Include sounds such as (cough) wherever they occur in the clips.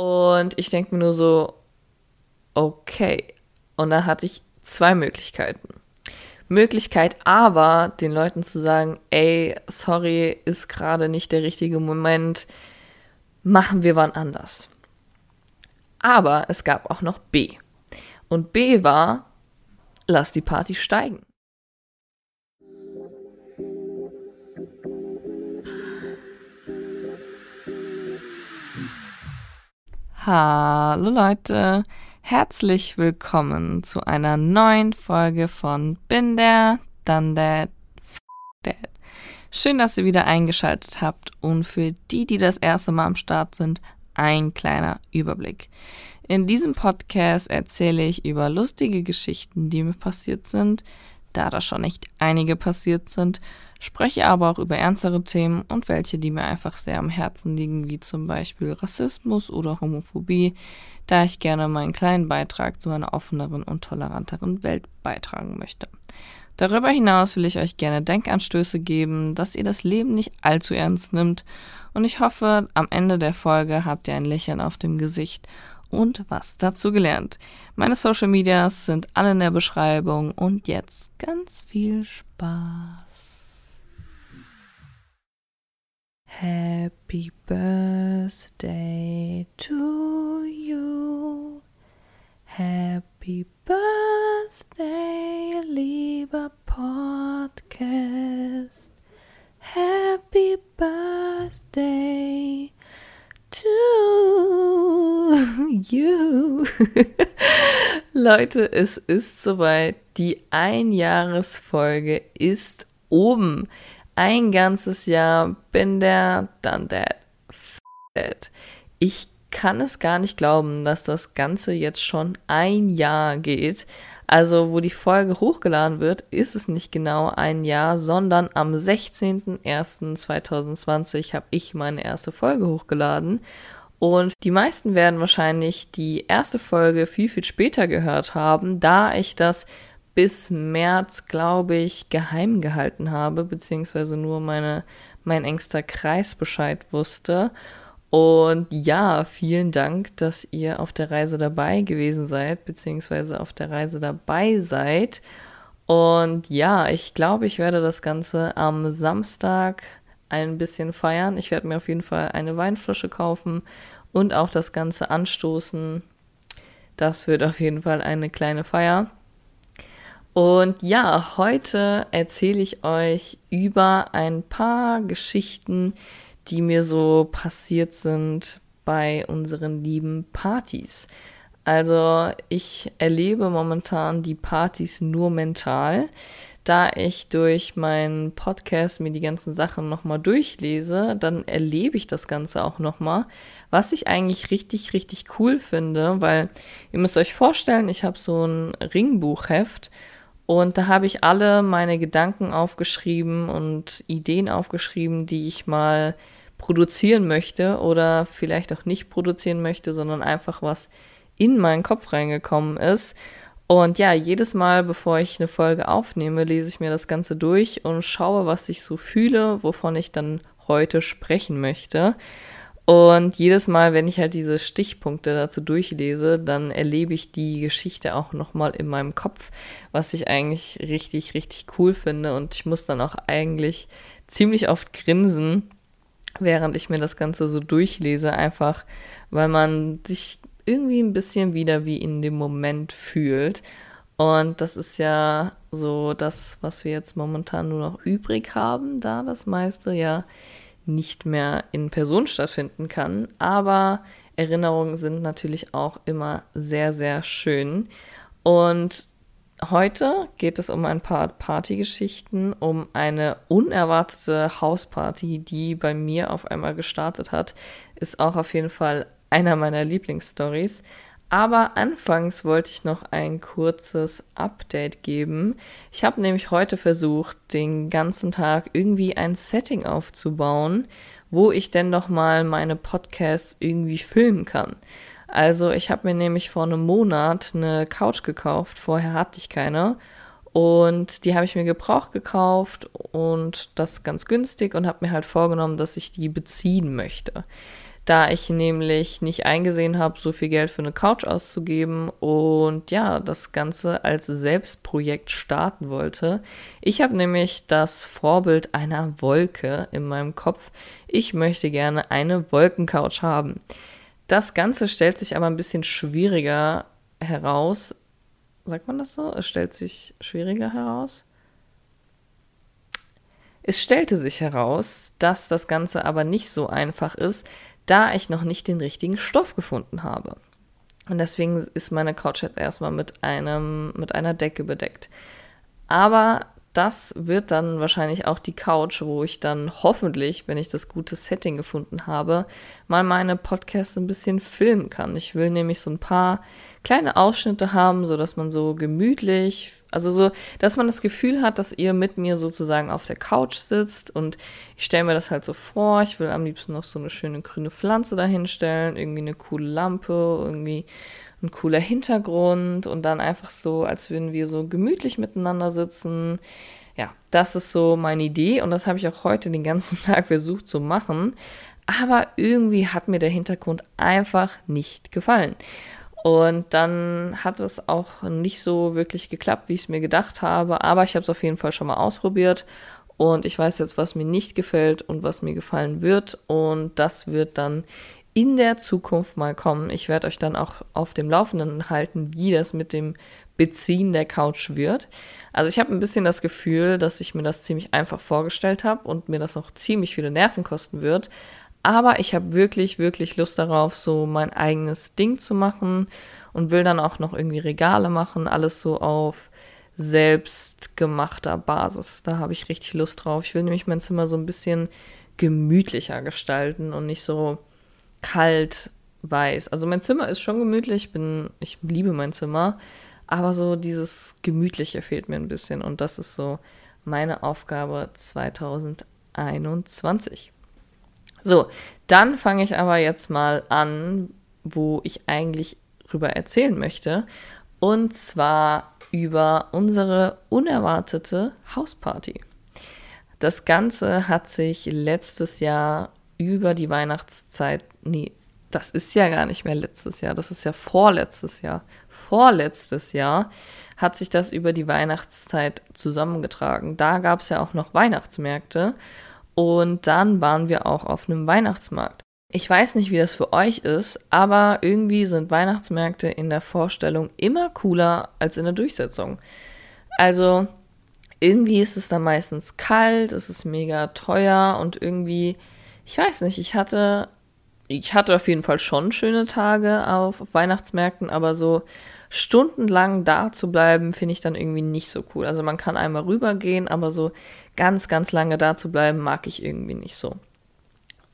Und ich denke mir nur so, okay. Und dann hatte ich zwei Möglichkeiten. Möglichkeit A war, den Leuten zu sagen, ey, sorry, ist gerade nicht der richtige Moment, machen wir wann anders. Aber es gab auch noch B. Und B war, lass die Party steigen. Hallo Leute, herzlich willkommen zu einer neuen Folge von Bin der, dann der, Dad. Schön, dass ihr wieder eingeschaltet habt und für die, die das erste Mal am Start sind, ein kleiner Überblick. In diesem Podcast erzähle ich über lustige Geschichten, die mir passiert sind, da da schon nicht einige passiert sind, spreche aber auch über ernstere Themen und welche, die mir einfach sehr am Herzen liegen, wie zum Beispiel Rassismus oder Homophobie, da ich gerne meinen kleinen Beitrag zu einer offeneren und toleranteren Welt beitragen möchte. Darüber hinaus will ich euch gerne Denkanstöße geben, dass ihr das Leben nicht allzu ernst nimmt und ich hoffe, am Ende der Folge habt ihr ein Lächeln auf dem Gesicht und was dazu gelernt. Meine Social Medias sind alle in der Beschreibung und jetzt ganz viel Spaß. Happy Birthday to you. Happy Birthday, lieber Podcast. Happy Birthday to you. (laughs) Leute, es ist soweit. Die Einjahresfolge ist oben ein ganzes Jahr bin der, dann that, that. Ich kann es gar nicht glauben, dass das Ganze jetzt schon ein Jahr geht. Also, wo die Folge hochgeladen wird, ist es nicht genau ein Jahr, sondern am 16.01.2020 habe ich meine erste Folge hochgeladen. Und die meisten werden wahrscheinlich die erste Folge viel, viel später gehört haben, da ich das bis März, glaube ich, geheim gehalten habe, beziehungsweise nur meine, mein engster Kreis Bescheid wusste. Und ja, vielen Dank, dass ihr auf der Reise dabei gewesen seid, beziehungsweise auf der Reise dabei seid. Und ja, ich glaube, ich werde das Ganze am Samstag ein bisschen feiern. Ich werde mir auf jeden Fall eine Weinflasche kaufen und auch das Ganze anstoßen. Das wird auf jeden Fall eine kleine Feier. Und ja, heute erzähle ich euch über ein paar Geschichten, die mir so passiert sind bei unseren lieben Partys. Also ich erlebe momentan die Partys nur mental, da ich durch meinen Podcast mir die ganzen Sachen nochmal durchlese, dann erlebe ich das Ganze auch nochmal, was ich eigentlich richtig, richtig cool finde, weil ihr müsst euch vorstellen, ich habe so ein Ringbuchheft und da habe ich alle meine Gedanken aufgeschrieben und Ideen aufgeschrieben, die ich mal produzieren möchte oder vielleicht auch nicht produzieren möchte, sondern einfach was in meinen Kopf reingekommen ist. Und ja, jedes Mal, bevor ich eine Folge aufnehme, lese ich mir das Ganze durch und schaue, was ich so fühle, wovon ich dann heute sprechen möchte. Und jedes Mal, wenn ich halt diese Stichpunkte dazu durchlese, dann erlebe ich die Geschichte auch nochmal in meinem Kopf, was ich eigentlich richtig, richtig cool finde. Und ich muss dann auch eigentlich ziemlich oft grinsen, während ich mir das Ganze so durchlese, einfach weil man sich irgendwie ein bisschen wieder wie in dem Moment fühlt. Und das ist ja so das, was wir jetzt momentan nur noch übrig haben, da das meiste ja nicht mehr in Person stattfinden kann. Aber Erinnerungen sind natürlich auch immer sehr, sehr schön. Und heute geht es um ein paar Partygeschichten, um eine unerwartete Hausparty, die bei mir auf einmal gestartet hat. Ist auch auf jeden Fall einer meiner Lieblingsstories. Aber anfangs wollte ich noch ein kurzes Update geben. Ich habe nämlich heute versucht, den ganzen Tag irgendwie ein Setting aufzubauen, wo ich denn noch mal meine Podcasts irgendwie filmen kann. Also ich habe mir nämlich vor einem Monat eine Couch gekauft. Vorher hatte ich keine. Und die habe ich mir gebraucht gekauft und das ganz günstig und habe mir halt vorgenommen, dass ich die beziehen möchte. Da ich nämlich nicht eingesehen habe, so viel Geld für eine Couch auszugeben und ja, das Ganze als Selbstprojekt starten wollte. Ich habe nämlich das Vorbild einer Wolke in meinem Kopf. Ich möchte gerne eine Wolkencouch haben. Das Ganze stellt sich aber ein bisschen schwieriger heraus. Sagt man das so? Es stellt sich schwieriger heraus? Es stellte sich heraus, dass das Ganze aber nicht so einfach ist, da ich noch nicht den richtigen Stoff gefunden habe. Und deswegen ist meine Couch jetzt erstmal mit einem, mit einer Decke bedeckt. Aber das wird dann wahrscheinlich auch die Couch, wo ich dann hoffentlich, wenn ich das gute Setting gefunden habe, mal meine Podcasts ein bisschen filmen kann. Ich will nämlich so ein paar kleine Ausschnitte haben, so dass man so gemütlich, also so, dass man das Gefühl hat, dass ihr mit mir sozusagen auf der Couch sitzt und ich stelle mir das halt so vor. Ich will am liebsten noch so eine schöne grüne Pflanze dahinstellen, irgendwie eine coole Lampe, irgendwie ein cooler Hintergrund und dann einfach so, als würden wir so gemütlich miteinander sitzen. Ja, das ist so meine Idee und das habe ich auch heute den ganzen (laughs) Tag versucht zu machen. Aber irgendwie hat mir der Hintergrund einfach nicht gefallen. Und dann hat es auch nicht so wirklich geklappt, wie ich es mir gedacht habe. Aber ich habe es auf jeden Fall schon mal ausprobiert. Und ich weiß jetzt, was mir nicht gefällt und was mir gefallen wird. Und das wird dann in der Zukunft mal kommen. Ich werde euch dann auch auf dem Laufenden halten, wie das mit dem Beziehen der Couch wird. Also ich habe ein bisschen das Gefühl, dass ich mir das ziemlich einfach vorgestellt habe und mir das noch ziemlich viele Nerven kosten wird. Aber ich habe wirklich, wirklich Lust darauf, so mein eigenes Ding zu machen und will dann auch noch irgendwie Regale machen, alles so auf selbstgemachter Basis. Da habe ich richtig Lust drauf. Ich will nämlich mein Zimmer so ein bisschen gemütlicher gestalten und nicht so kalt weiß. Also mein Zimmer ist schon gemütlich, ich bin, ich liebe mein Zimmer, aber so dieses Gemütliche fehlt mir ein bisschen und das ist so meine Aufgabe 2021. So, dann fange ich aber jetzt mal an, wo ich eigentlich drüber erzählen möchte und zwar über unsere unerwartete Hausparty. Das Ganze hat sich letztes Jahr über die Weihnachtszeit, nee, das ist ja gar nicht mehr letztes Jahr, das ist ja vorletztes Jahr. Vorletztes Jahr hat sich das über die Weihnachtszeit zusammengetragen. Da gab es ja auch noch Weihnachtsmärkte und dann waren wir auch auf einem Weihnachtsmarkt. Ich weiß nicht, wie das für euch ist, aber irgendwie sind Weihnachtsmärkte in der Vorstellung immer cooler als in der Durchsetzung. Also irgendwie ist es da meistens kalt, es ist mega teuer und irgendwie ich weiß nicht, ich hatte, ich hatte auf jeden Fall schon schöne Tage auf, auf Weihnachtsmärkten, aber so stundenlang da zu bleiben, finde ich dann irgendwie nicht so cool. Also man kann einmal rübergehen, aber so ganz, ganz lange da zu bleiben, mag ich irgendwie nicht so.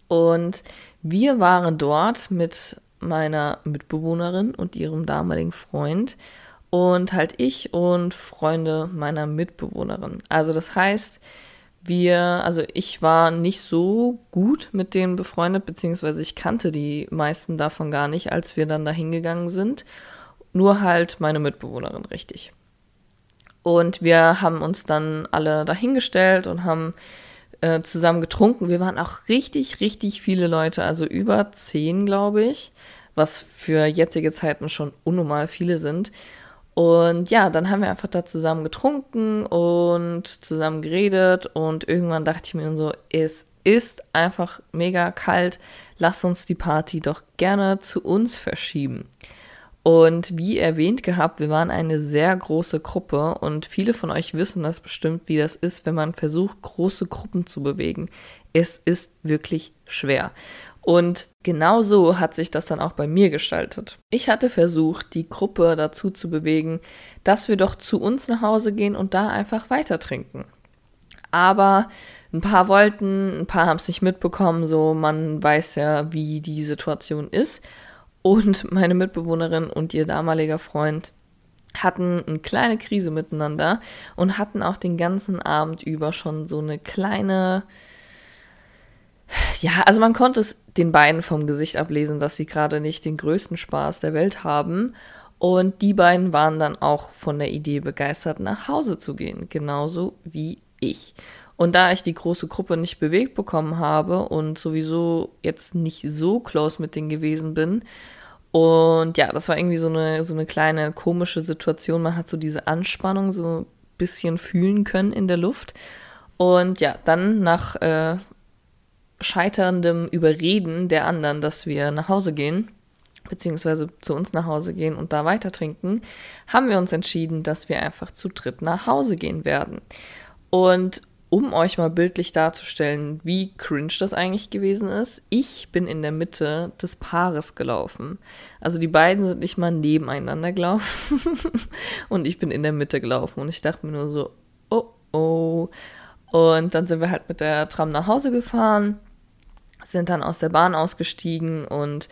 Und wir waren dort mit meiner Mitbewohnerin und ihrem damaligen Freund und halt ich und Freunde meiner Mitbewohnerin. Also das heißt, wir, also ich war nicht so gut mit denen befreundet, beziehungsweise ich kannte die meisten davon gar nicht, als wir dann da hingegangen sind. Nur halt meine Mitbewohnerin richtig. Und wir haben uns dann alle dahingestellt und haben äh, zusammen getrunken. Wir waren auch richtig, richtig viele Leute, also über zehn, glaube ich, was für jetzige Zeiten schon unnormal viele sind. Und ja, dann haben wir einfach da zusammen getrunken und zusammen geredet und irgendwann dachte ich mir so, es ist einfach mega kalt, lass uns die Party doch gerne zu uns verschieben. Und wie erwähnt gehabt, wir waren eine sehr große Gruppe und viele von euch wissen das bestimmt, wie das ist, wenn man versucht, große Gruppen zu bewegen. Es ist wirklich schwer. Und genau so hat sich das dann auch bei mir gestaltet. Ich hatte versucht, die Gruppe dazu zu bewegen, dass wir doch zu uns nach Hause gehen und da einfach weiter trinken. Aber ein paar wollten, ein paar haben es nicht mitbekommen, so man weiß ja, wie die Situation ist. Und meine Mitbewohnerin und ihr damaliger Freund hatten eine kleine Krise miteinander und hatten auch den ganzen Abend über schon so eine kleine, ja, also man konnte es den beiden vom Gesicht ablesen, dass sie gerade nicht den größten Spaß der Welt haben. Und die beiden waren dann auch von der Idee begeistert, nach Hause zu gehen, genauso wie ich. Und da ich die große Gruppe nicht bewegt bekommen habe und sowieso jetzt nicht so close mit denen gewesen bin, und ja, das war irgendwie so eine, so eine kleine komische Situation. Man hat so diese Anspannung so ein bisschen fühlen können in der Luft. Und ja, dann nach äh, scheiterndem Überreden der anderen, dass wir nach Hause gehen, beziehungsweise zu uns nach Hause gehen und da weiter trinken, haben wir uns entschieden, dass wir einfach zu dritt nach Hause gehen werden. Und um euch mal bildlich darzustellen, wie cringe das eigentlich gewesen ist, ich bin in der Mitte des Paares gelaufen. Also die beiden sind nicht mal nebeneinander gelaufen (laughs) und ich bin in der Mitte gelaufen und ich dachte mir nur so, oh oh. Und dann sind wir halt mit der Tram nach Hause gefahren, sind dann aus der Bahn ausgestiegen und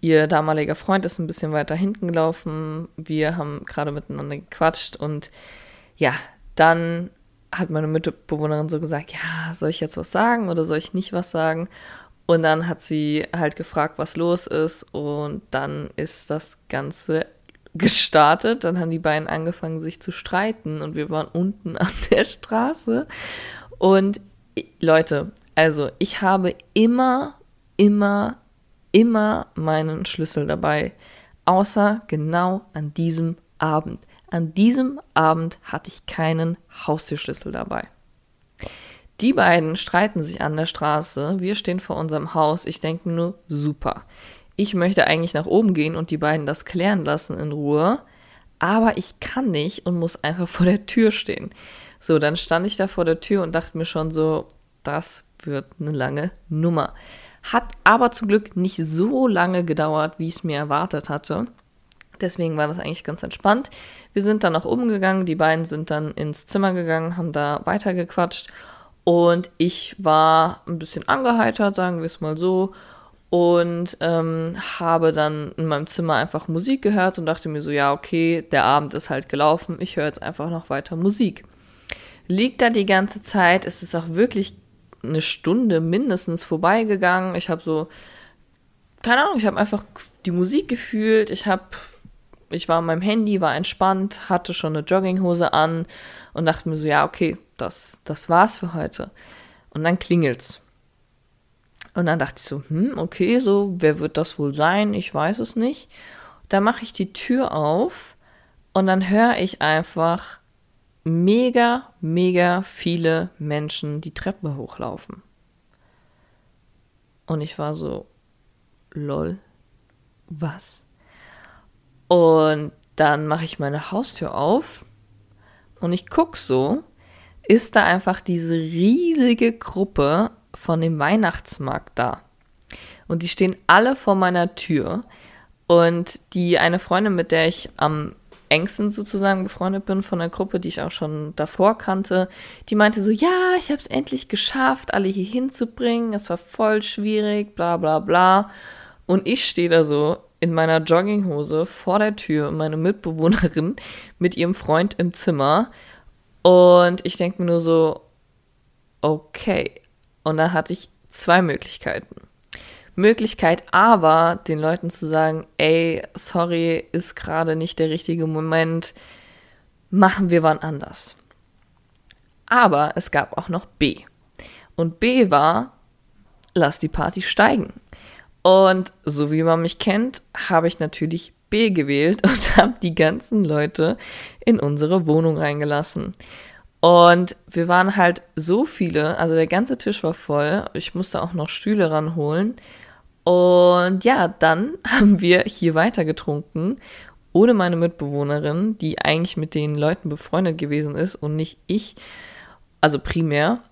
ihr damaliger Freund ist ein bisschen weiter hinten gelaufen. Wir haben gerade miteinander gequatscht und ja, dann hat meine Mitbewohnerin so gesagt, ja, soll ich jetzt was sagen oder soll ich nicht was sagen? Und dann hat sie halt gefragt, was los ist und dann ist das Ganze gestartet. Dann haben die beiden angefangen, sich zu streiten und wir waren unten (laughs) an der Straße. Und Leute, also ich habe immer, immer, immer meinen Schlüssel dabei. Außer genau an diesem Abend. An diesem Abend hatte ich keinen Haustürschlüssel dabei. Die beiden streiten sich an der Straße. Wir stehen vor unserem Haus. Ich denke nur, super. Ich möchte eigentlich nach oben gehen und die beiden das klären lassen in Ruhe. Aber ich kann nicht und muss einfach (laughs) vor der Tür stehen. So, dann stand ich da vor der Tür und dachte mir schon so, das wird eine lange Nummer. Hat aber zum Glück nicht so lange gedauert, wie ich es mir erwartet hatte. Deswegen war das eigentlich ganz entspannt. Wir sind dann nach oben gegangen, die beiden sind dann ins Zimmer gegangen, haben da weitergequatscht und ich war ein bisschen angeheitert, sagen wir es mal so, und ähm, habe dann in meinem Zimmer einfach Musik gehört und dachte mir so, ja, okay, der Abend ist halt gelaufen, ich höre jetzt einfach noch weiter Musik. Liegt da die ganze Zeit, ist es auch wirklich eine Stunde mindestens vorbeigegangen. Ich habe so, keine Ahnung, ich habe einfach die Musik gefühlt, ich habe ich war an meinem Handy, war entspannt, hatte schon eine Jogginghose an und dachte mir so, ja, okay, das, das war's für heute. Und dann klingelt's. Und dann dachte ich so, hm, okay, so, wer wird das wohl sein? Ich weiß es nicht. Da mache ich die Tür auf und dann höre ich einfach mega, mega viele Menschen die Treppe hochlaufen. Und ich war so, lol, was? Und dann mache ich meine Haustür auf und ich gucke so, ist da einfach diese riesige Gruppe von dem Weihnachtsmarkt da. Und die stehen alle vor meiner Tür. Und die eine Freundin, mit der ich am engsten sozusagen befreundet bin von der Gruppe, die ich auch schon davor kannte, die meinte so, ja, ich habe es endlich geschafft, alle hier hinzubringen. Es war voll schwierig, bla bla bla. Und ich stehe da so in meiner Jogginghose vor der Tür und meine Mitbewohnerin (laughs) mit ihrem Freund im Zimmer. Und ich denke mir nur so, okay. Und da hatte ich zwei Möglichkeiten. Möglichkeit aber, den Leuten zu sagen, ey, sorry, ist gerade nicht der richtige Moment, machen wir wann anders. Aber es gab auch noch B. Und B war, lass die Party steigen. Und so wie man mich kennt, habe ich natürlich B gewählt (laughs) und habe die ganzen Leute in unsere Wohnung reingelassen. Und wir waren halt so viele, also der ganze Tisch war voll. Ich musste auch noch Stühle ranholen. Und ja, dann (laughs) haben wir hier weiter getrunken, ohne meine Mitbewohnerin, die eigentlich mit den Leuten befreundet gewesen ist und nicht ich, also primär.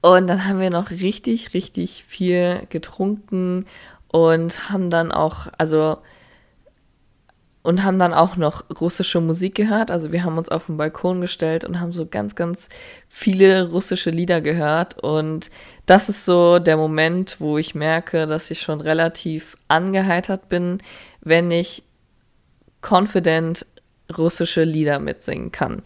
Und dann haben wir noch richtig, richtig viel getrunken und haben dann auch, also, und haben dann auch noch russische Musik gehört. Also wir haben uns auf den Balkon gestellt und haben so ganz, ganz viele russische Lieder gehört. Und das ist so der Moment, wo ich merke, dass ich schon relativ angeheitert bin, wenn ich confident russische Lieder mitsingen kann.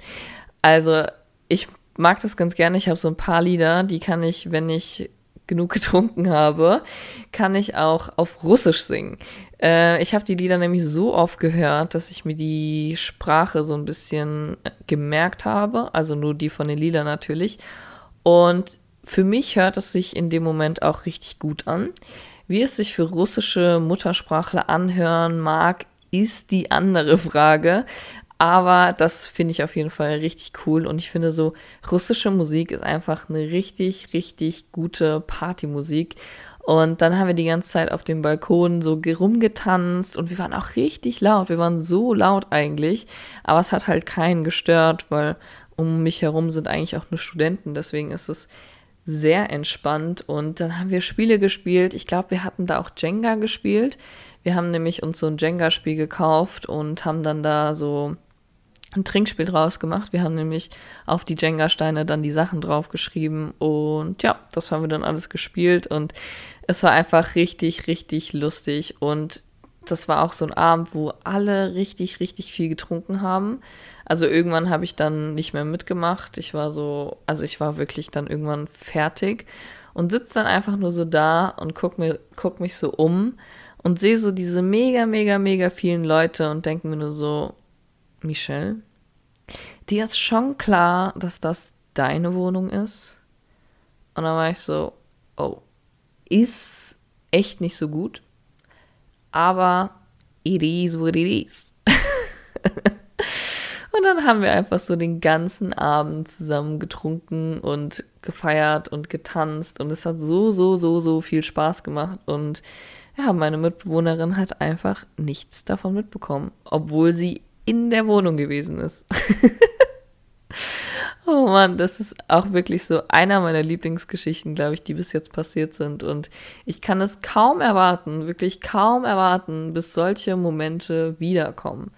Also ich mag das ganz gerne. Ich habe so ein paar Lieder, die kann ich, wenn ich genug getrunken habe, kann ich auch auf Russisch singen. Äh, ich habe die Lieder nämlich so oft gehört, dass ich mir die Sprache so ein bisschen äh, gemerkt habe, also nur die von den Liedern natürlich. Und für mich hört es sich in dem Moment auch richtig gut an. Wie es sich für russische Muttersprachler anhören mag, ist die andere Frage. Aber das finde ich auf jeden Fall richtig cool. Und ich finde so, russische Musik ist einfach eine richtig, richtig gute Partymusik. Und dann haben wir die ganze Zeit auf dem Balkon so rumgetanzt und wir waren auch richtig laut. Wir waren so laut eigentlich, aber es hat halt keinen gestört, weil um mich herum sind eigentlich auch nur Studenten. Deswegen ist es sehr entspannt. Und dann haben wir Spiele gespielt. Ich glaube, wir hatten da auch Jenga gespielt. Wir haben nämlich uns so ein Jenga-Spiel gekauft und haben dann da so ein Trinkspiel draus gemacht. Wir haben nämlich auf die Jenga-Steine dann die Sachen draufgeschrieben und ja, das haben wir dann alles gespielt und es war einfach richtig, richtig lustig und das war auch so ein Abend, wo alle richtig, richtig viel getrunken haben. Also irgendwann habe ich dann nicht mehr mitgemacht. Ich war so, also ich war wirklich dann irgendwann fertig und sitze dann einfach nur so da und guck, mir, guck mich so um und sehe so diese mega, mega, mega vielen Leute und denke mir nur so, Michelle, dir ist schon klar, dass das deine Wohnung ist? Und dann war ich so, oh, ist echt nicht so gut, aber it is what it is. (laughs) und dann haben wir einfach so den ganzen Abend zusammen getrunken und gefeiert und getanzt und es hat so, so, so, so viel Spaß gemacht und ja, meine Mitbewohnerin hat einfach nichts davon mitbekommen, obwohl sie in der Wohnung gewesen ist. (laughs) oh Mann, das ist auch wirklich so einer meiner Lieblingsgeschichten, glaube ich, die bis jetzt passiert sind. Und ich kann es kaum erwarten, wirklich kaum erwarten, bis solche Momente wiederkommen.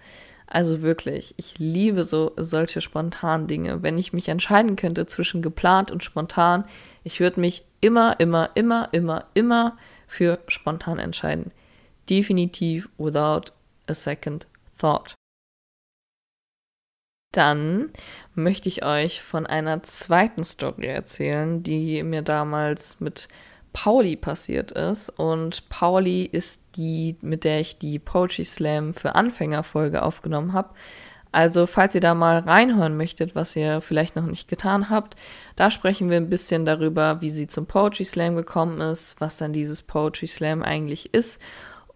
Also wirklich, ich liebe so solche spontanen Dinge. Wenn ich mich entscheiden könnte zwischen geplant und spontan, ich würde mich immer, immer, immer, immer, immer für spontan entscheiden. Definitiv without a second thought. Dann möchte ich euch von einer zweiten Story erzählen, die mir damals mit Pauli passiert ist. Und Pauli ist die, mit der ich die Poetry Slam für Anfängerfolge aufgenommen habe. Also, falls ihr da mal reinhören möchtet, was ihr vielleicht noch nicht getan habt, da sprechen wir ein bisschen darüber, wie sie zum Poetry Slam gekommen ist, was dann dieses Poetry Slam eigentlich ist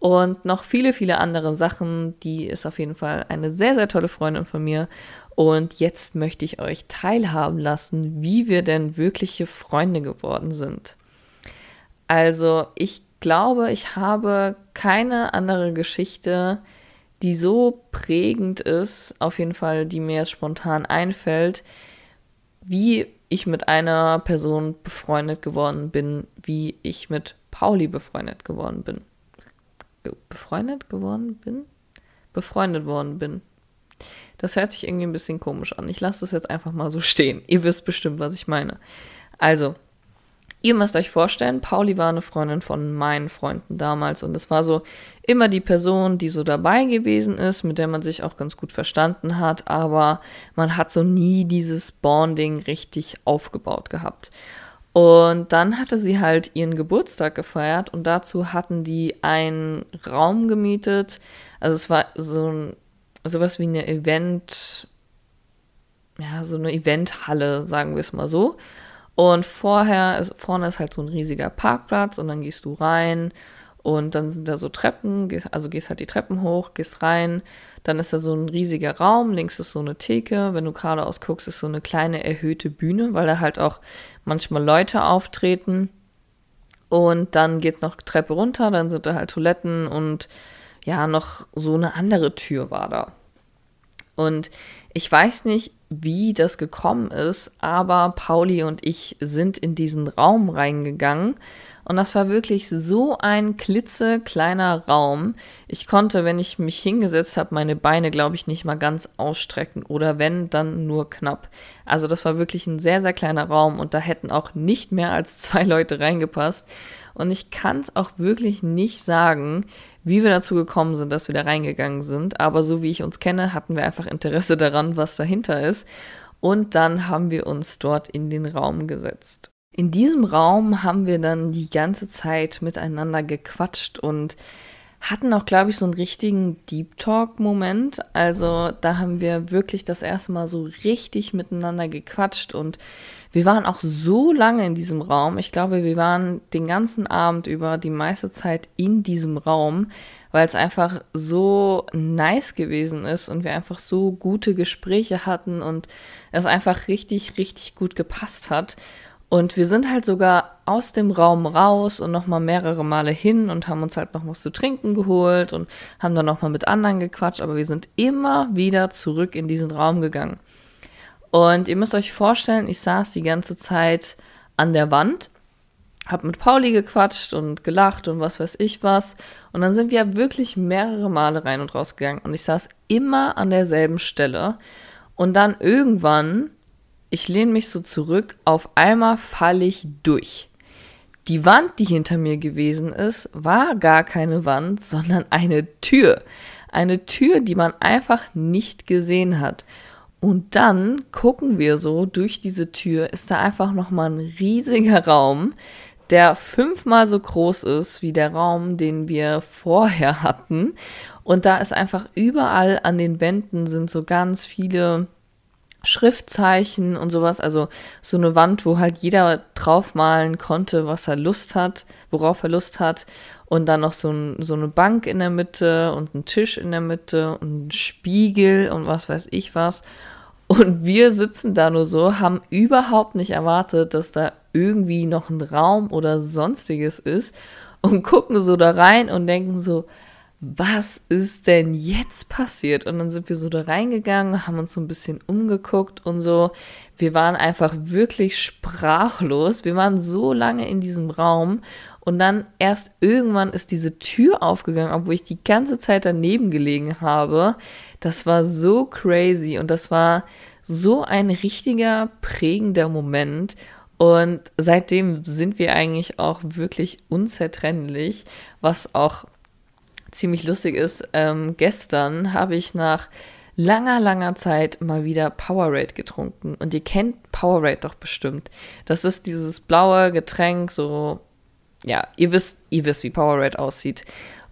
und noch viele, viele andere Sachen. Die ist auf jeden Fall eine sehr, sehr tolle Freundin von mir. Und jetzt möchte ich euch teilhaben lassen, wie wir denn wirkliche Freunde geworden sind. Also ich glaube, ich habe keine andere Geschichte, die so prägend ist, auf jeden Fall, die mir jetzt spontan einfällt, wie ich mit einer Person befreundet geworden bin, wie ich mit Pauli befreundet geworden bin befreundet geworden bin? Befreundet worden bin. Das hört sich irgendwie ein bisschen komisch an. Ich lasse das jetzt einfach mal so (laughs) stehen. Ihr wisst bestimmt, was ich meine. Also, ihr müsst euch vorstellen, Pauli war eine Freundin von meinen Freunden damals und es war so immer die Person, die so dabei gewesen ist, mit der man sich auch ganz gut verstanden hat, aber man hat so nie dieses Bonding richtig aufgebaut gehabt. Und dann hatte sie halt ihren Geburtstag gefeiert und dazu hatten die einen Raum gemietet. Also es war so ein, sowas wie eine Event, ja, so eine Eventhalle, sagen wir es mal so. Und vorher, ist, vorne ist halt so ein riesiger Parkplatz und dann gehst du rein und dann sind da so Treppen, gehst, also gehst halt die Treppen hoch, gehst rein, dann ist da so ein riesiger Raum, links ist so eine Theke, wenn du geradeaus guckst, ist so eine kleine erhöhte Bühne, weil da halt auch manchmal Leute auftreten. Und dann geht's noch Treppe runter, dann sind da halt Toiletten und ja, noch so eine andere Tür war da. Und ich weiß nicht, wie das gekommen ist, aber Pauli und ich sind in diesen Raum reingegangen und das war wirklich so ein klitzekleiner Raum. Ich konnte, wenn ich mich hingesetzt habe, meine Beine, glaube ich, nicht mal ganz ausstrecken. Oder wenn, dann nur knapp. Also das war wirklich ein sehr, sehr kleiner Raum und da hätten auch nicht mehr als zwei Leute reingepasst. Und ich kann es auch wirklich nicht sagen, wie wir dazu gekommen sind, dass wir da reingegangen sind. Aber so wie ich uns kenne, hatten wir einfach Interesse daran, was dahinter ist. Und dann haben wir uns dort in den Raum gesetzt. In diesem Raum haben wir dann die ganze Zeit miteinander gequatscht und hatten auch, glaube ich, so einen richtigen Deep Talk-Moment. Also da haben wir wirklich das erste Mal so richtig miteinander gequatscht und wir waren auch so lange in diesem Raum. Ich glaube, wir waren den ganzen Abend über die meiste Zeit in diesem Raum, weil es einfach so nice gewesen ist und wir einfach so gute Gespräche hatten und es einfach richtig, richtig gut gepasst hat. Und wir sind halt sogar aus dem Raum raus und nochmal mehrere Male hin und haben uns halt noch was zu trinken geholt und haben dann nochmal mit anderen gequatscht, aber wir sind immer wieder zurück in diesen Raum gegangen. Und ihr müsst euch vorstellen, ich saß die ganze Zeit an der Wand, hab mit Pauli gequatscht und gelacht und was weiß ich was. Und dann sind wir wirklich mehrere Male rein und raus gegangen und ich saß immer an derselben Stelle. Und dann irgendwann ich lehne mich so zurück, auf einmal falle ich durch. Die Wand, die hinter mir gewesen ist, war gar keine Wand, sondern eine Tür. Eine Tür, die man einfach nicht gesehen hat. Und dann gucken wir so durch diese Tür, ist da einfach nochmal ein riesiger Raum, der fünfmal so groß ist wie der Raum, den wir vorher hatten. Und da ist einfach überall an den Wänden sind so ganz viele Schriftzeichen und sowas, also so eine Wand, wo halt jeder draufmalen konnte, was er Lust hat, worauf er Lust hat. Und dann noch so, ein, so eine Bank in der Mitte und ein Tisch in der Mitte und ein Spiegel und was weiß ich was. Und wir sitzen da nur so, haben überhaupt nicht erwartet, dass da irgendwie noch ein Raum oder sonstiges ist und gucken so da rein und denken so, was ist denn jetzt passiert? Und dann sind wir so da reingegangen, haben uns so ein bisschen umgeguckt und so. Wir waren einfach wirklich sprachlos. Wir waren so lange in diesem Raum und dann erst irgendwann ist diese Tür aufgegangen, obwohl ich die ganze Zeit daneben gelegen habe. Das war so crazy und das war so ein richtiger prägender Moment. Und seitdem sind wir eigentlich auch wirklich unzertrennlich, was auch ziemlich lustig ist, ähm, gestern habe ich nach langer, langer Zeit mal wieder Powerade getrunken. Und ihr kennt Powerade doch bestimmt. Das ist dieses blaue Getränk, so, ja, ihr wisst, ihr wisst, wie Powerade aussieht.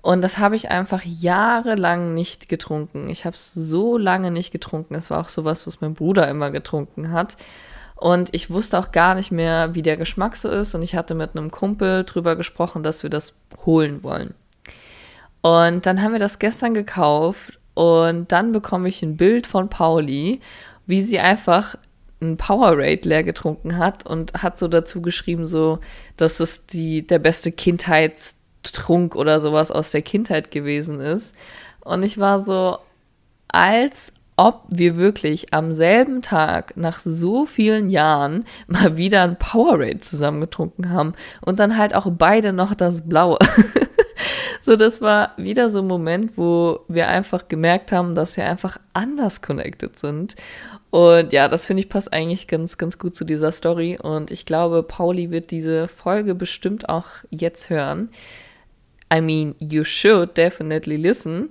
Und das habe ich einfach jahrelang nicht getrunken. Ich habe es so lange nicht getrunken. Es war auch sowas, was mein Bruder immer getrunken hat. Und ich wusste auch gar nicht mehr, wie der Geschmack so ist. Und ich hatte mit einem Kumpel drüber gesprochen, dass wir das holen wollen. Und dann haben wir das gestern gekauft und dann bekomme ich ein Bild von Pauli, wie sie einfach ein Powerade leer getrunken hat und hat so dazu geschrieben, so, dass es die, der beste Kindheitstrunk oder sowas aus der Kindheit gewesen ist. Und ich war so, als ob wir wirklich am selben Tag nach so vielen Jahren (laughs) mal wieder ein Powerade zusammengetrunken haben und dann halt auch beide noch das Blaue. (laughs) So, das war wieder so ein Moment, wo wir einfach gemerkt haben, dass wir einfach anders connected sind. Und ja, das finde ich passt eigentlich ganz, ganz gut zu dieser Story. Und ich glaube, Pauli wird diese Folge bestimmt auch jetzt hören. I mean, you should definitely listen.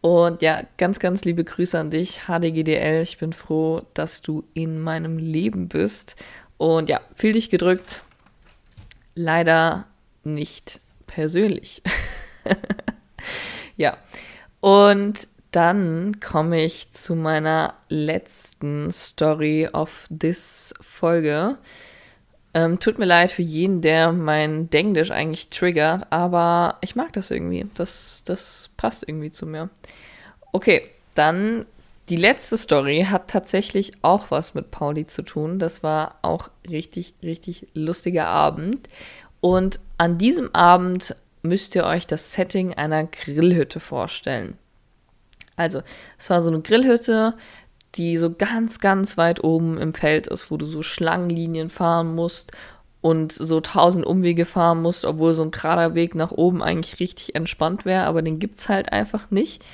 Und ja, ganz, ganz liebe Grüße an dich, HDGDL. Ich bin froh, dass du in meinem Leben bist. Und ja, fühl dich gedrückt. Leider nicht persönlich. (laughs) (laughs) ja. Und dann komme ich zu meiner letzten Story of this Folge. Ähm, tut mir leid für jeden, der mein Denglisch eigentlich triggert, aber ich mag das irgendwie. Das, das passt irgendwie zu mir. Okay, dann die letzte Story hat tatsächlich auch was mit Pauli zu tun. Das war auch richtig, richtig lustiger Abend. Und an diesem Abend müsst ihr euch das Setting einer Grillhütte vorstellen. Also, es war so eine Grillhütte, die so ganz, ganz weit oben im Feld ist, wo du so Schlangenlinien fahren musst und so tausend Umwege fahren musst, obwohl so ein gerader Weg nach oben eigentlich richtig entspannt wäre, aber den gibt es halt einfach nicht.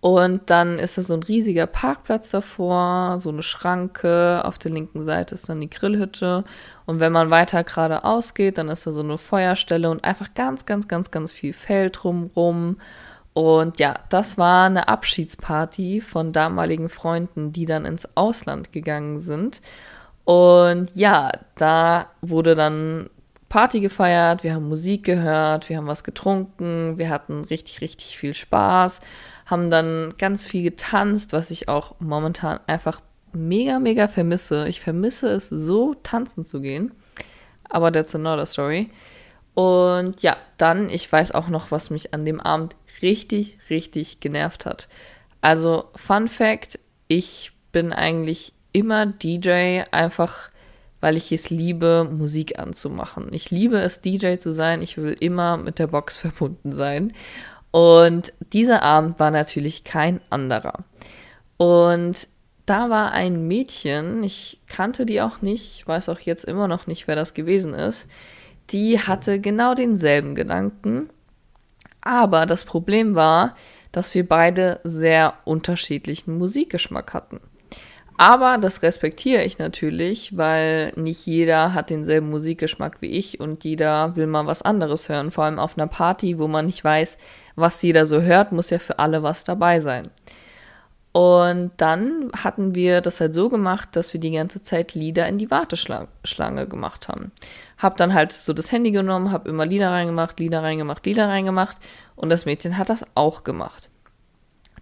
Und dann ist da so ein riesiger Parkplatz davor, so eine Schranke. Auf der linken Seite ist dann die Grillhütte. Und wenn man weiter geradeaus geht, dann ist da so eine Feuerstelle und einfach ganz, ganz, ganz, ganz viel Feld drumrum. Und ja, das war eine Abschiedsparty von damaligen Freunden, die dann ins Ausland gegangen sind. Und ja, da wurde dann Party gefeiert, wir haben Musik gehört, wir haben was getrunken, wir hatten richtig, richtig viel Spaß, haben dann ganz viel getanzt, was ich auch momentan einfach mega, mega vermisse. Ich vermisse es so, tanzen zu gehen. Aber that's another story. Und ja, dann, ich weiß auch noch, was mich an dem Abend richtig, richtig genervt hat. Also, Fun Fact: Ich bin eigentlich immer DJ, einfach weil ich es liebe, Musik anzumachen. Ich liebe es, DJ zu sein. Ich will immer mit der Box (laughs) verbunden sein. Und dieser Abend war natürlich kein anderer. Und da war ein Mädchen, ich kannte die auch nicht, weiß auch jetzt immer noch nicht, wer das gewesen ist, die hatte genau denselben Gedanken. Aber das Problem war, dass wir beide sehr unterschiedlichen Musikgeschmack hatten. Aber das respektiere ich natürlich, weil nicht jeder hat denselben Musikgeschmack wie ich und jeder will mal was anderes hören. Vor allem auf einer Party, wo man nicht weiß, was jeder so hört, muss ja für alle was dabei sein. Und dann hatten wir das halt so gemacht, dass wir die ganze Zeit Lieder in die Warteschlange gemacht haben. Hab dann halt so das Handy genommen, hab immer Lieder reingemacht, Lieder reingemacht, Lieder reingemacht und das Mädchen hat das auch gemacht.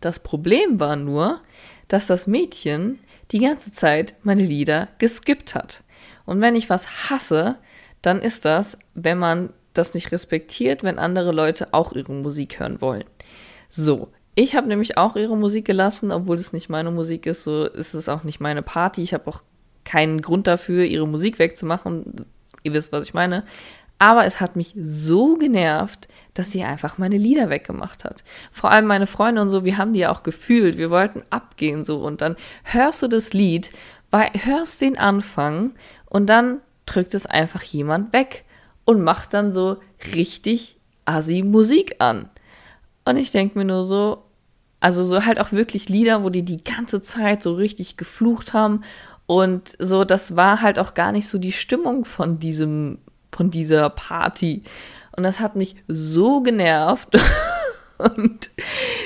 Das Problem war nur, dass das Mädchen die ganze Zeit meine Lieder geskippt hat. Und wenn ich was hasse, dann ist das, wenn man das nicht respektiert, wenn andere Leute auch ihre Musik hören wollen. So, ich habe nämlich auch ihre Musik gelassen, obwohl es nicht meine Musik ist, so ist es auch nicht meine Party. Ich habe auch keinen Grund dafür, ihre Musik wegzumachen. Ihr wisst, was ich meine. Aber es hat mich so genervt, dass sie einfach meine Lieder weggemacht hat. Vor allem meine Freunde und so, wir haben die ja auch gefühlt. Wir wollten abgehen so und dann hörst du das Lied, hörst den Anfang und dann drückt es einfach jemand weg und macht dann so richtig assi Musik an. Und ich denke mir nur so, also so halt auch wirklich Lieder, wo die die ganze Zeit so richtig geflucht haben. Und so, das war halt auch gar nicht so die Stimmung von diesem, von dieser Party. Und das hat mich so genervt. (laughs) Und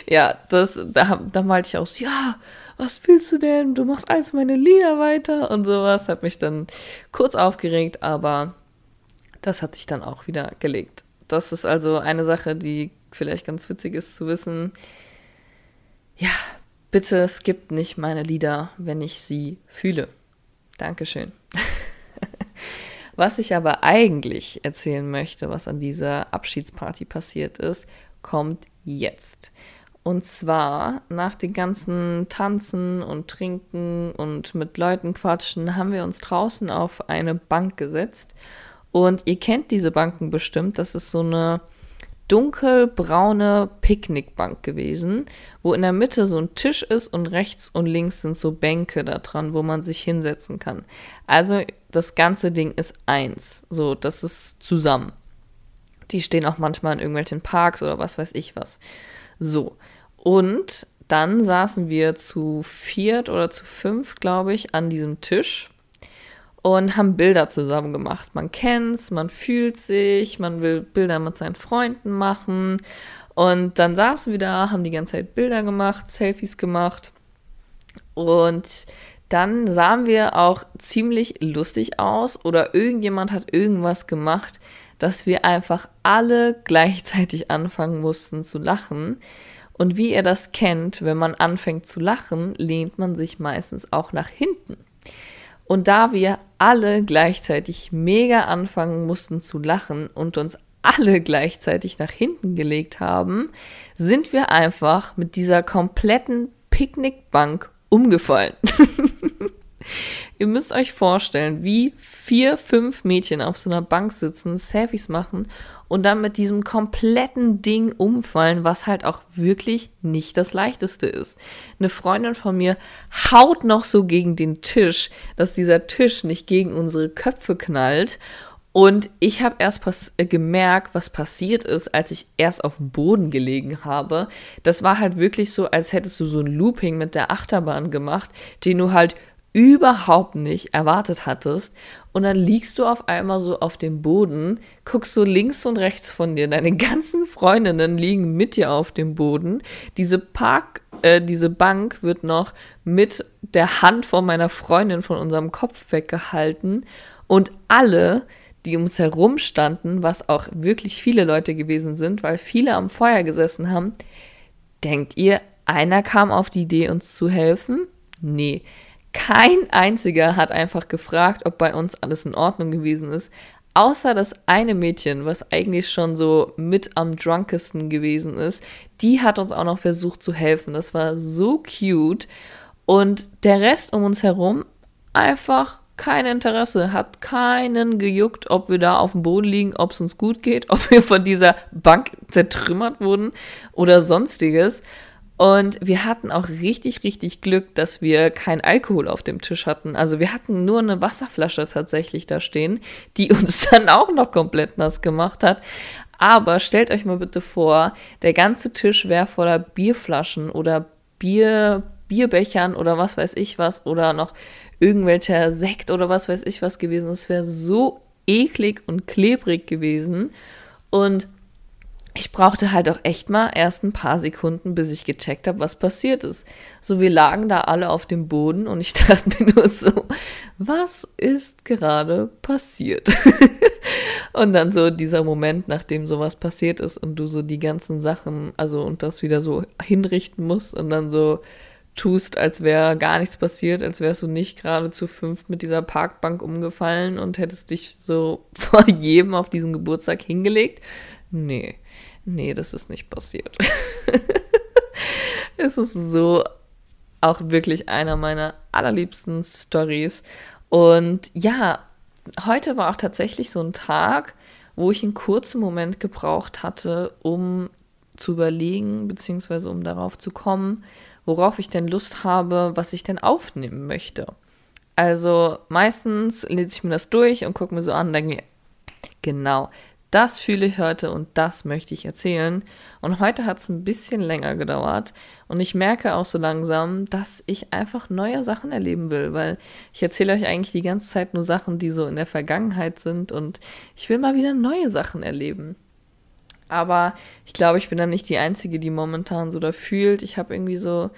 ja, das, da, da meinte ich auch so, ja, was willst du denn? Du machst eins meine Lieder weiter und sowas. Hat mich dann kurz aufgeregt, aber das hat sich dann auch wieder gelegt. Das ist also eine Sache, die vielleicht ganz witzig ist zu wissen ja, bitte skippt nicht meine Lieder, wenn ich sie fühle. Dankeschön. (laughs) was ich aber eigentlich erzählen möchte, was an dieser Abschiedsparty passiert ist, kommt jetzt. Und zwar nach den ganzen Tanzen und Trinken und mit Leuten quatschen, haben wir uns draußen auf eine Bank gesetzt. Und ihr kennt diese Banken bestimmt. Das ist so eine dunkelbraune Picknickbank gewesen, wo in der Mitte so ein Tisch ist und rechts und links sind so Bänke da dran, wo man sich hinsetzen kann. Also das ganze Ding ist eins. So, das ist zusammen. Die stehen auch manchmal in irgendwelchen Parks oder was weiß ich was. So. Und dann saßen wir zu viert oder zu fünf, glaube ich, an diesem Tisch und haben Bilder zusammen gemacht. Man kennt's, man fühlt sich, man will Bilder mit seinen Freunden machen. Und dann saßen wir da, haben die ganze Zeit Bilder gemacht, Selfies gemacht. Und dann sahen wir auch ziemlich lustig aus oder irgendjemand hat irgendwas gemacht, dass wir einfach alle gleichzeitig anfangen mussten zu lachen. Und wie ihr das kennt, wenn man anfängt zu lachen, lehnt man sich meistens auch nach hinten. Und da wir alle gleichzeitig mega anfangen mussten zu lachen und uns alle gleichzeitig nach hinten gelegt haben, sind wir einfach mit dieser kompletten Picknickbank umgefallen. (laughs) Ihr müsst euch vorstellen, wie vier, fünf Mädchen auf so einer Bank sitzen, Selfies machen und dann mit diesem kompletten Ding umfallen, was halt auch wirklich nicht das leichteste ist. Eine Freundin von mir haut noch so gegen den Tisch, dass dieser Tisch nicht gegen unsere Köpfe knallt. Und ich habe erst äh, gemerkt, was passiert ist, als ich erst auf dem Boden gelegen habe. Das war halt wirklich so, als hättest du so ein Looping mit der Achterbahn gemacht, den du halt überhaupt nicht erwartet hattest. Und dann liegst du auf einmal so auf dem Boden, guckst so links und rechts von dir, deine (laughs) ganzen Freundinnen liegen mit dir auf dem Boden. Diese Park, äh, diese Bank wird noch mit der Hand von meiner Freundin von unserem Kopf weggehalten. Und alle, die um uns herum standen, was auch wirklich viele Leute gewesen sind, weil viele am Feuer gesessen haben, denkt ihr, einer kam auf die Idee, uns zu helfen? Nee. Kein einziger hat einfach gefragt, ob bei uns alles in Ordnung gewesen ist. Außer das eine Mädchen, was eigentlich schon so mit am drunkesten gewesen ist, die hat uns auch noch versucht zu helfen. Das war so cute. Und der Rest um uns herum einfach kein Interesse, hat keinen gejuckt, ob wir da auf dem Boden liegen, ob es uns gut geht, (laughs) ob wir von dieser Bank zertrümmert wurden oder sonstiges. Und wir hatten auch richtig, richtig Glück, dass wir kein Alkohol auf dem Tisch hatten. Also wir hatten nur eine Wasserflasche tatsächlich da stehen, die (laughs) uns dann auch noch komplett nass gemacht hat. Aber stellt euch mal bitte vor, der ganze Tisch wäre voller Bierflaschen oder Bier, Bierbechern oder was weiß ich was oder noch irgendwelcher Sekt oder was weiß ich was gewesen. Es wäre so eklig und klebrig gewesen. Und ich brauchte halt auch echt mal erst ein paar Sekunden, bis ich gecheckt habe, was passiert ist. So, wir lagen da alle auf dem Boden und ich (laughs) dachte mir nur so, was ist gerade passiert? (laughs) und dann so dieser Moment, nachdem sowas passiert ist und du so die ganzen Sachen, also und das wieder so hinrichten musst und dann so tust, als wäre gar nichts passiert, als wärst du nicht gerade zu fünf mit dieser Parkbank umgefallen und hättest dich so (laughs) vor jedem auf diesen Geburtstag hingelegt. Nee nee, das ist nicht passiert. (laughs) es ist so auch wirklich einer meiner allerliebsten Stories. Und ja, heute war auch tatsächlich so ein Tag, wo ich einen kurzen Moment gebraucht hatte, um zu überlegen, beziehungsweise um darauf zu kommen, worauf ich denn Lust habe, was ich denn aufnehmen möchte. Also meistens lese ich mir das durch und gucke mir so an, denke, genau, das fühle ich heute und das möchte ich erzählen. Und heute hat es ein bisschen länger gedauert. Und ich merke auch so langsam, dass ich einfach neue Sachen erleben will, weil ich erzähle euch eigentlich die ganze Zeit nur Sachen, die so in der Vergangenheit sind. Und ich will mal wieder neue Sachen erleben. Aber ich glaube, ich bin dann nicht die Einzige, die momentan so da fühlt. Ich habe irgendwie so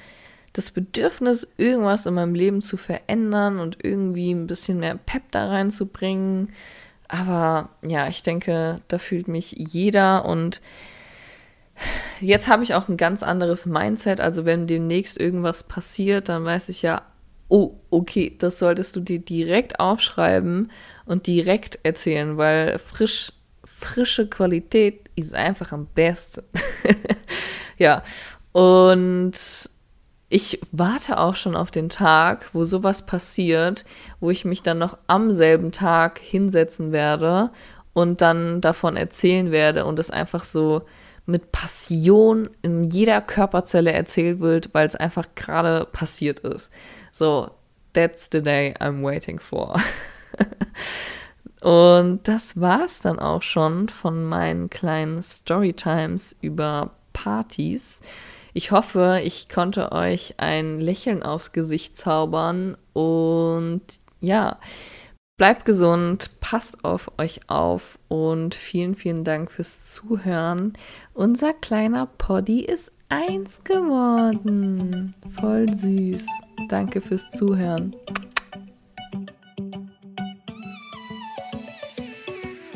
das Bedürfnis, irgendwas in meinem Leben zu verändern und irgendwie ein bisschen mehr Pep da reinzubringen aber ja, ich denke, da fühlt mich jeder und jetzt habe ich auch ein ganz anderes Mindset. Also wenn demnächst irgendwas passiert, dann weiß ich ja, oh, okay, das solltest du dir direkt aufschreiben und direkt erzählen, weil frisch, frische Qualität ist einfach am besten. (laughs) ja, und ich warte auch schon auf den Tag, wo sowas passiert, wo ich mich dann noch am selben Tag hinsetzen werde und dann davon erzählen werde und es einfach so mit Passion in jeder Körperzelle erzählt wird, weil es einfach gerade passiert ist. So, that's the day I'm waiting for. (laughs) und das war's dann auch schon von meinen kleinen Storytimes über Partys. Ich hoffe, ich konnte euch ein Lächeln aufs Gesicht zaubern und ja, bleibt gesund, passt auf euch auf und vielen, vielen Dank fürs Zuhören. Unser kleiner Poddy ist eins geworden. Voll süß. Danke fürs Zuhören.